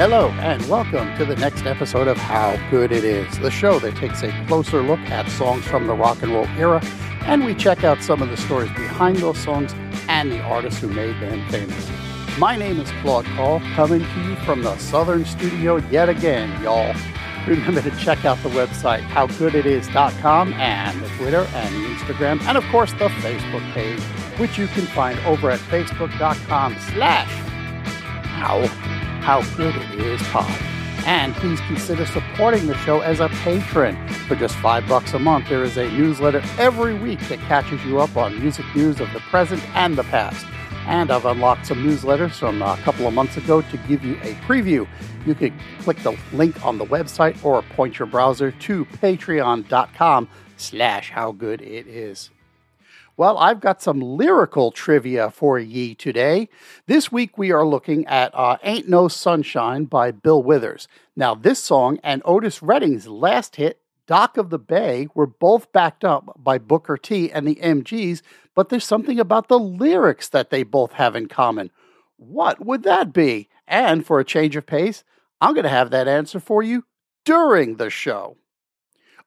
Hello, and welcome to the next episode of How Good It Is, the show that takes a closer look at songs from the rock and roll era, and we check out some of the stories behind those songs and the artists who made them famous. My name is Claude Call, coming to you from the Southern Studio yet again, y'all. Remember to check out the website howgooditis.com and the Twitter and the Instagram, and of course the Facebook page, which you can find over at facebook.com slash how how good it is pod. And please consider supporting the show as a patron. For just five bucks a month, there is a newsletter every week that catches you up on music news of the present and the past. And I've unlocked some newsletters from a couple of months ago to give you a preview. You can click the link on the website or point your browser to patreon.com slash how good it is. Well, I've got some lyrical trivia for ye today. This week we are looking at uh, Ain't No Sunshine by Bill Withers. Now, this song and Otis Redding's last hit, Dock of the Bay, were both backed up by Booker T and the MGs, but there's something about the lyrics that they both have in common. What would that be? And for a change of pace, I'm going to have that answer for you during the show.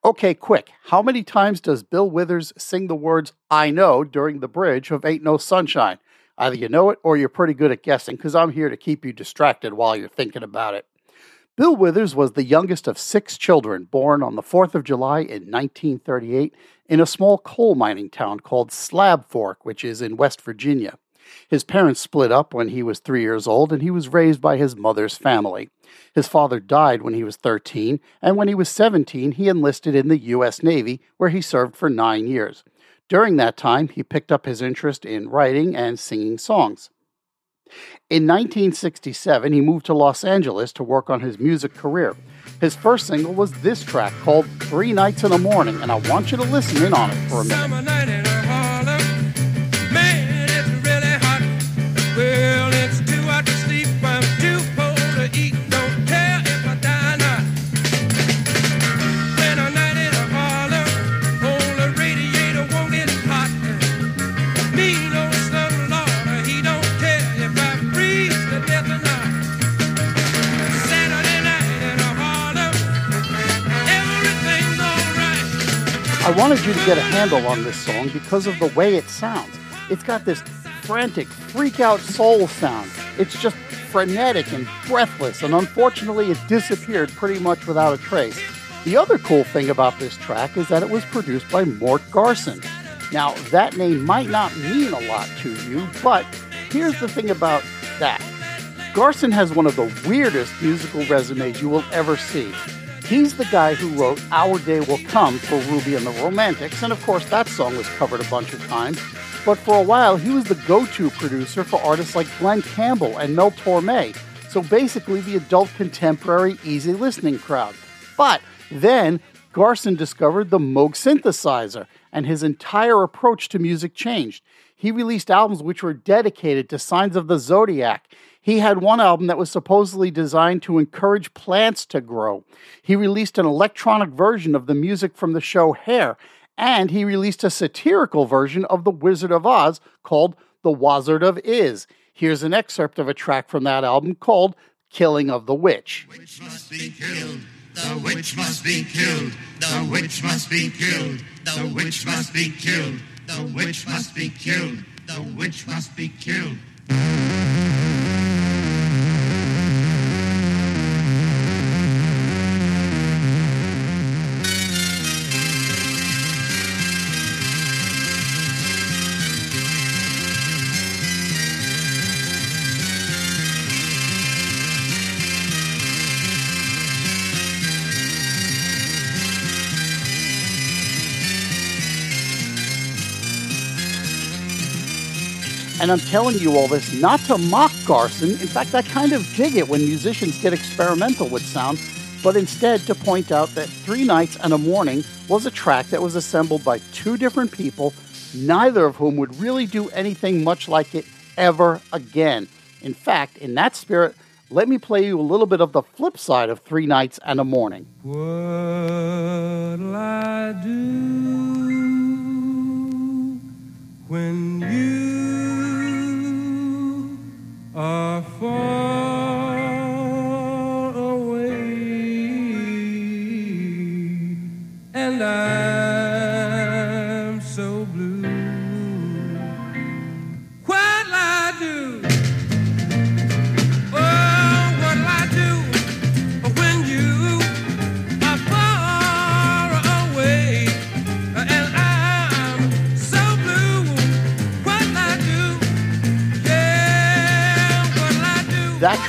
Okay, quick. How many times does Bill Withers sing the words I know during the bridge of Ain't No Sunshine? Either you know it or you're pretty good at guessing because I'm here to keep you distracted while you're thinking about it. Bill Withers was the youngest of six children born on the 4th of July in 1938 in a small coal mining town called Slab Fork, which is in West Virginia. His parents split up when he was three years old, and he was raised by his mother's family. His father died when he was 13, and when he was 17, he enlisted in the U.S. Navy, where he served for nine years. During that time, he picked up his interest in writing and singing songs. In 1967, he moved to Los Angeles to work on his music career. His first single was this track called Three Nights in the Morning, and I want you to listen in on it for a minute. I wanted you to get a handle on this song because of the way it sounds. It's got this frantic, freak out soul sound. It's just frenetic and breathless, and unfortunately, it disappeared pretty much without a trace. The other cool thing about this track is that it was produced by Mort Garson. Now, that name might not mean a lot to you, but here's the thing about that Garson has one of the weirdest musical resumes you will ever see. He's the guy who wrote Our Day Will Come for Ruby and the Romantics, and of course, that song was covered a bunch of times. But for a while, he was the go to producer for artists like Glen Campbell and Mel Torme, so basically the adult contemporary easy listening crowd. But then Garson discovered the Moog synthesizer, and his entire approach to music changed. He released albums which were dedicated to signs of the zodiac. He had one album that was supposedly designed to encourage plants to grow. He released an electronic version of the music from the show Hair, and he released a satirical version of The Wizard of Oz called The Wizard of Iz. Here's an excerpt of a track from that album called Killing of the Witch. Witch. The witch must be killed. The witch must be killed. The witch must be killed. The witch must be killed. The witch must be killed. And I'm telling you all this not to mock Garson. In fact, I kind of dig it when musicians get experimental with sound, but instead to point out that Three Nights and a Morning was a track that was assembled by two different people, neither of whom would really do anything much like it ever again. In fact, in that spirit, let me play you a little bit of the flip side of Three Nights and a Morning. What'll I do when you are far away and I'm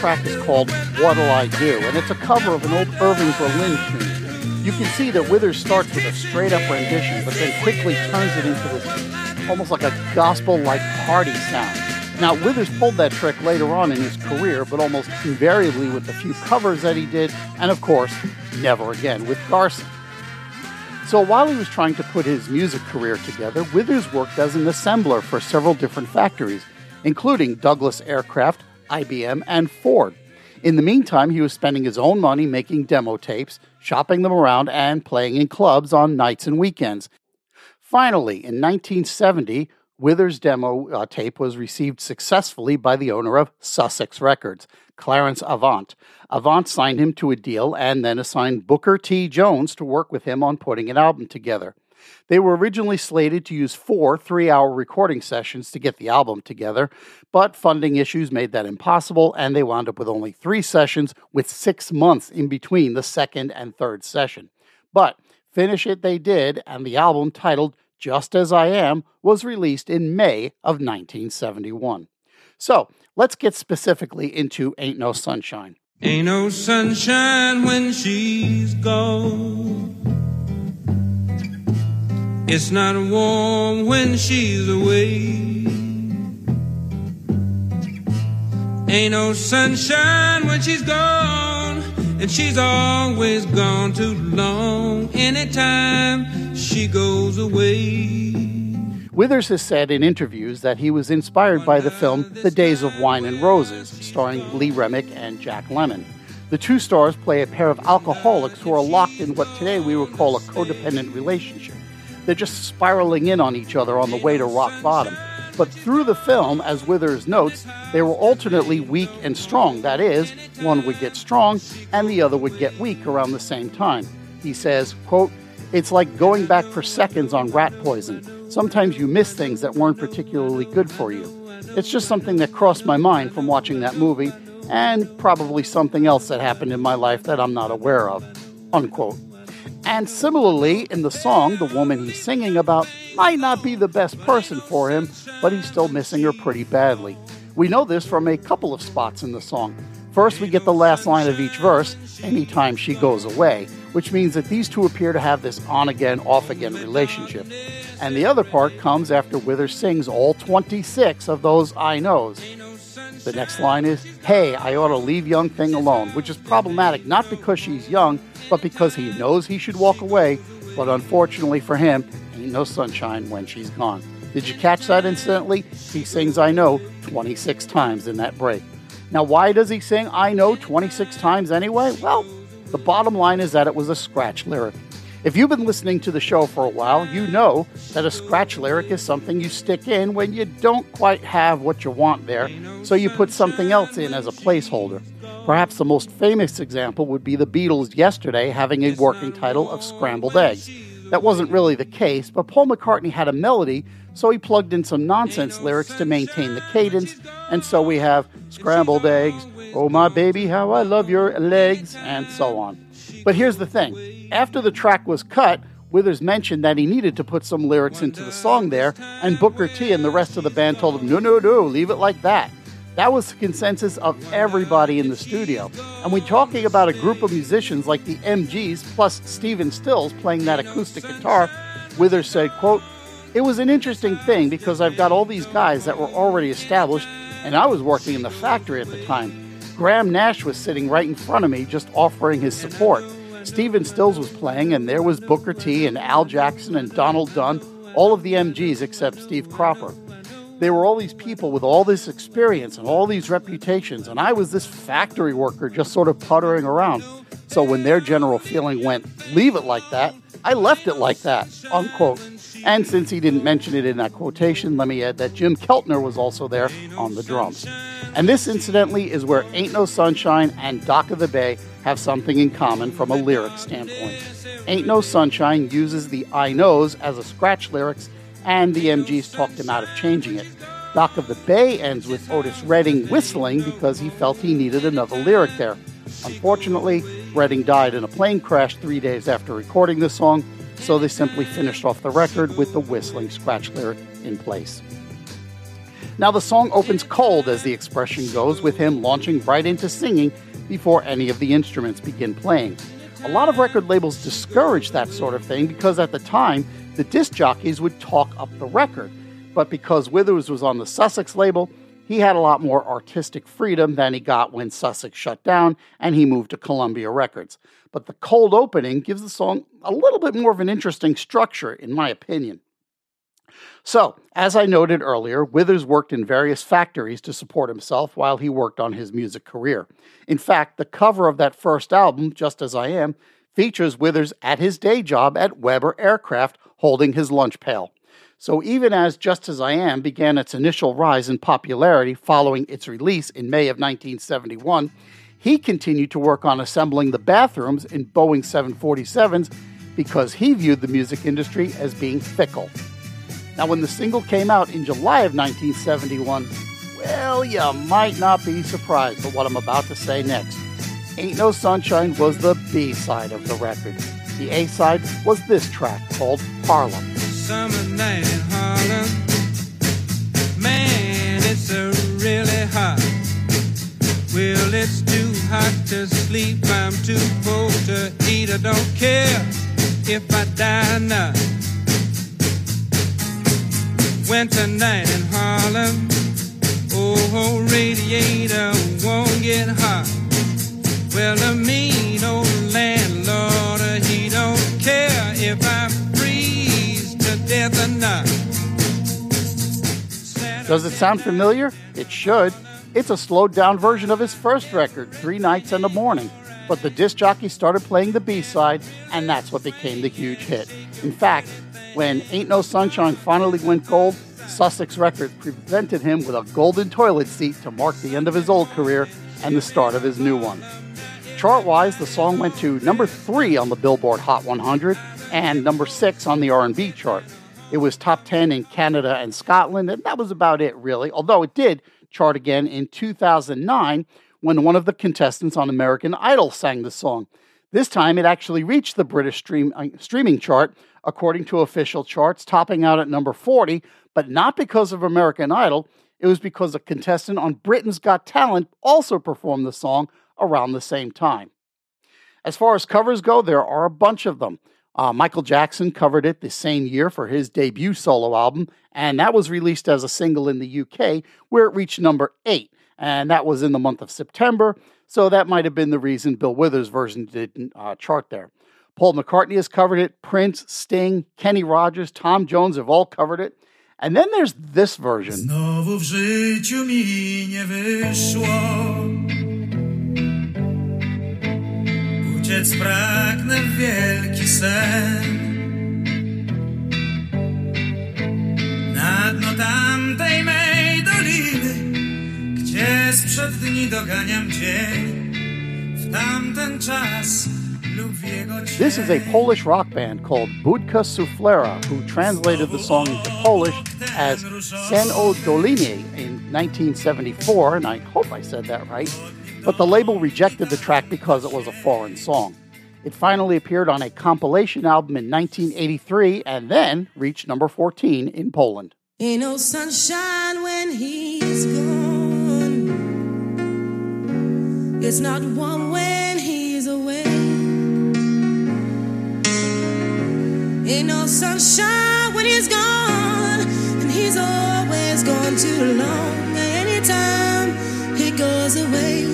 track is called What'll I Do, and it's a cover of an old Irving Berlin tune. You can see that Withers starts with a straight up rendition, but then quickly turns it into this almost like a gospel like party sound. Now, Withers pulled that trick later on in his career, but almost invariably with the few covers that he did, and of course, never again with Garson. So while he was trying to put his music career together, Withers worked as an assembler for several different factories, including Douglas Aircraft, IBM, and Ford. In the meantime, he was spending his own money making demo tapes, shopping them around, and playing in clubs on nights and weekends. Finally, in 1970, Withers' demo uh, tape was received successfully by the owner of Sussex Records, Clarence Avant. Avant signed him to a deal and then assigned Booker T. Jones to work with him on putting an album together. They were originally slated to use four three hour recording sessions to get the album together, but funding issues made that impossible, and they wound up with only three sessions with six months in between the second and third session. But finish it they did, and the album titled Just As I Am was released in May of 1971. So let's get specifically into Ain't No Sunshine. Ain't no sunshine when she's gone. It's not warm when she's away. Ain't no sunshine when she's gone. And she's always gone too long. Anytime she goes away. Withers has said in interviews that he was inspired by the film The Days of Wine and Roses, starring Lee Remick and Jack Lemmon. The two stars play a pair of alcoholics who are locked in what today we would call a codependent relationship. They're just spiraling in on each other on the way to rock bottom. But through the film, as Withers notes, they were alternately weak and strong. That is, one would get strong and the other would get weak around the same time. He says, quote, It's like going back for seconds on rat poison. Sometimes you miss things that weren't particularly good for you. It's just something that crossed my mind from watching that movie, and probably something else that happened in my life that I'm not aware of. Unquote. And similarly, in the song, the woman he's singing about might not be the best person for him, but he's still missing her pretty badly. We know this from a couple of spots in the song. First, we get the last line of each verse, anytime she goes away, which means that these two appear to have this on again, off again relationship. And the other part comes after Withers sings all 26 of those I knows. The next line is, Hey, I ought to leave young thing alone, which is problematic not because she's young, but because he knows he should walk away, but unfortunately for him, ain't no sunshine when she's gone. Did you catch that incidentally? He sings I know 26 times in that break. Now, why does he sing I know 26 times anyway? Well, the bottom line is that it was a scratch lyric. If you've been listening to the show for a while, you know that a scratch lyric is something you stick in when you don't quite have what you want there, so you put something else in as a placeholder. Perhaps the most famous example would be the Beatles yesterday having a working title of Scrambled Eggs. That wasn't really the case, but Paul McCartney had a melody, so he plugged in some nonsense lyrics to maintain the cadence, and so we have Scrambled Eggs, Oh my baby, how I love your legs, and so on. But here's the thing after the track was cut, Withers mentioned that he needed to put some lyrics into the song there, and Booker T and the rest of the band told him, no, no, no, leave it like that. That was the consensus of everybody in the studio. And we're talking about a group of musicians like the MGs plus Stephen Stills playing that acoustic guitar. Withers said, quote, It was an interesting thing because I've got all these guys that were already established, and I was working in the factory at the time. Graham Nash was sitting right in front of me, just offering his support. Stephen Stills was playing, and there was Booker T and Al Jackson and Donald Dunn, all of the MGs except Steve Cropper. They were all these people with all this experience and all these reputations, and I was this factory worker just sort of puttering around. So when their general feeling went, leave it like that, I left it like that, unquote. And since he didn't mention it in that quotation, let me add that Jim Keltner was also there on the drums. And this, incidentally, is where Ain't No Sunshine and Dock of the Bay have something in common from a lyric standpoint. Ain't No Sunshine uses the I knows as a scratch lyrics, and the MGs talked him out of changing it. Dock of the Bay ends with Otis Redding whistling because he felt he needed another lyric there. Unfortunately, Redding died in a plane crash three days after recording the song, so they simply finished off the record with the whistling scratch lyric in place. Now, the song opens cold, as the expression goes, with him launching right into singing before any of the instruments begin playing. A lot of record labels discourage that sort of thing because at the time, the disc jockeys would talk up the record. But because Withers was on the Sussex label, he had a lot more artistic freedom than he got when Sussex shut down and he moved to Columbia Records. But the cold opening gives the song a little bit more of an interesting structure, in my opinion. So, as I noted earlier, Withers worked in various factories to support himself while he worked on his music career. In fact, the cover of that first album, Just As I Am, features Withers at his day job at Weber Aircraft holding his lunch pail. So, even as Just As I Am began its initial rise in popularity following its release in May of 1971, he continued to work on assembling the bathrooms in Boeing 747s because he viewed the music industry as being fickle. Now, when the single came out in July of 1971, well, you might not be surprised at what I'm about to say next. Ain't No Sunshine was the B side of the record. The A side was this track called Harlem. Summer night in Harlem. Man, it's a really hot. Well, it's too hot to sleep. I'm too full to eat. I don't care if I die now winter night in Harlem. Oh, radiator won't get hot. Well, the mean old landlord, he don't care if I freeze to death or not. Does it sound familiar? It should. It's a slowed down version of his first record, Three Nights and a Morning. But the disc jockey started playing the B side, and that's what became the huge hit. In fact, when Ain't No Sunshine finally went gold, Sussex Records presented him with a golden toilet seat to mark the end of his old career and the start of his new one. Chart-wise, the song went to number 3 on the Billboard Hot 100 and number 6 on the R&B chart. It was top 10 in Canada and Scotland, and that was about it, really, although it did chart again in 2009 when one of the contestants on American Idol sang the song. This time it actually reached the British stream, uh, streaming chart, according to official charts, topping out at number 40, but not because of American Idol. It was because a contestant on Britain's Got Talent also performed the song around the same time. As far as covers go, there are a bunch of them. Uh, Michael Jackson covered it the same year for his debut solo album, and that was released as a single in the UK, where it reached number eight, and that was in the month of September. So that might have been the reason Bill Withers' version didn't uh, chart there. Paul McCartney has covered it. Prince, Sting, Kenny Rogers, Tom Jones have all covered it. And then there's this version. Doliny, gdzie sprzed dni doganiam dzień. This is a Polish rock band called Budka Suflera, who translated the song into Polish as Sen o Dolinie in 1974, and I hope I said that right, but the label rejected the track because it was a foreign song. It finally appeared on a compilation album in 1983 and then reached number 14 in Poland. Ain't no sunshine when he's gone. It's not warm when he's away. Ain't no sunshine when he's gone, and he's always gone too long. Anytime he goes away.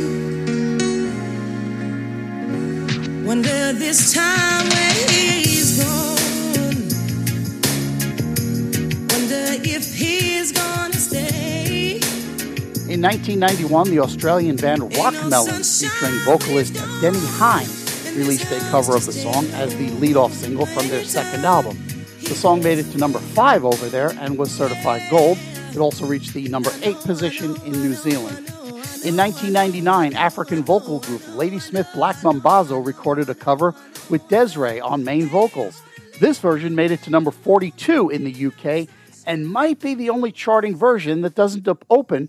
Wonder this time when he's gone. In 1991, the Australian band Rockmelon, featuring vocalist Deni Hines, released a cover of the song as the lead-off single from their second album. The song made it to number five over there and was certified gold. It also reached the number eight position in New Zealand. In 1999, African vocal group Ladysmith Black Mambazo recorded a cover with Des'ree on main vocals. This version made it to number 42 in the UK and might be the only charting version that doesn't open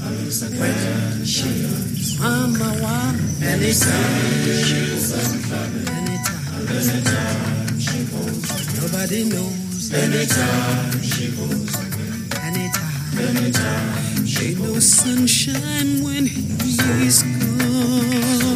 Wama. Mama Wama. Anytime. Anytime. Anytime she goes out Nobody knows. Anytime. She goes out Anytime. Anytime. She goes Ain't no sunshine when he's gone.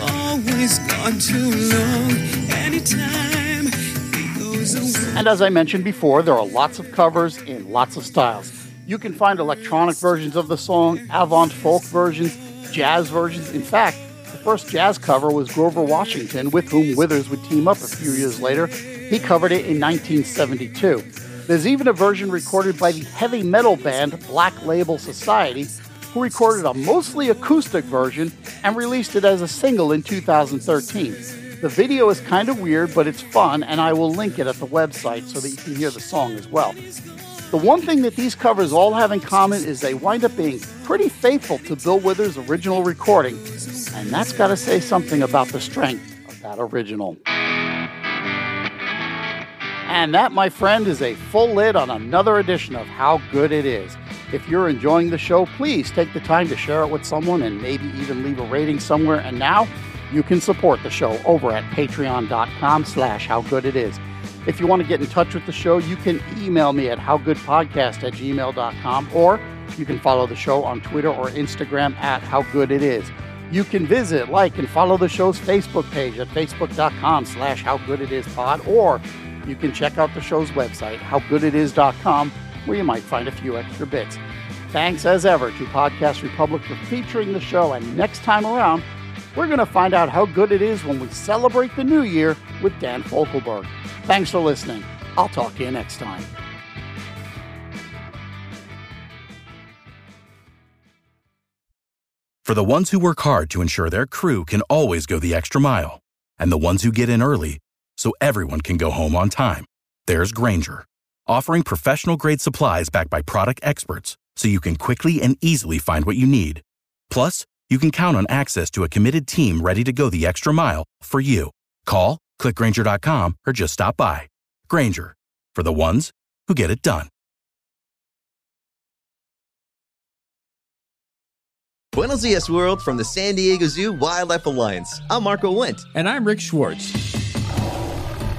Always gone too long. Anytime he goes away. And as I mentioned before, there are lots of covers in lots of styles. You can find electronic versions of the song, avant folk versions, jazz versions. In fact, the first jazz cover was Grover Washington, with whom Withers would team up a few years later. He covered it in 1972. There's even a version recorded by the heavy metal band Black Label Society, who recorded a mostly acoustic version and released it as a single in 2013. The video is kind of weird, but it's fun, and I will link it at the website so that you can hear the song as well. The one thing that these covers all have in common is they wind up being pretty faithful to Bill Withers' original recording, and that's got to say something about the strength of that original. And that, my friend, is a full lid on another edition of How Good It Is. If you're enjoying the show, please take the time to share it with someone and maybe even leave a rating somewhere. And now you can support the show over at patreon.com slash howgooditis. If you want to get in touch with the show, you can email me at howgoodpodcast at gmail.com or you can follow the show on Twitter or Instagram at howgooditis. You can visit, like, and follow the show's Facebook page at facebook.com slash howgooditispod or you can check out the show's website, howgooditis.com, where you might find a few extra bits. Thanks as ever to Podcast Republic for featuring the show, and next time around, we're going to find out how good it is when we celebrate the new year with Dan Fogelberg. Thanks for listening. I'll talk to you next time. For the ones who work hard to ensure their crew can always go the extra mile, and the ones who get in early so everyone can go home on time, there's Grainger, offering professional grade supplies backed by product experts so you can quickly and easily find what you need. Plus, you can count on access to a committed team ready to go the extra mile for you. Call, clickgrainger.com, or just stop by. Grainger, for the ones who get it done. Buenos Dias, world, from the San Diego Zoo Wildlife Alliance. I'm Marco Wendt. And I'm Rick Schwartz.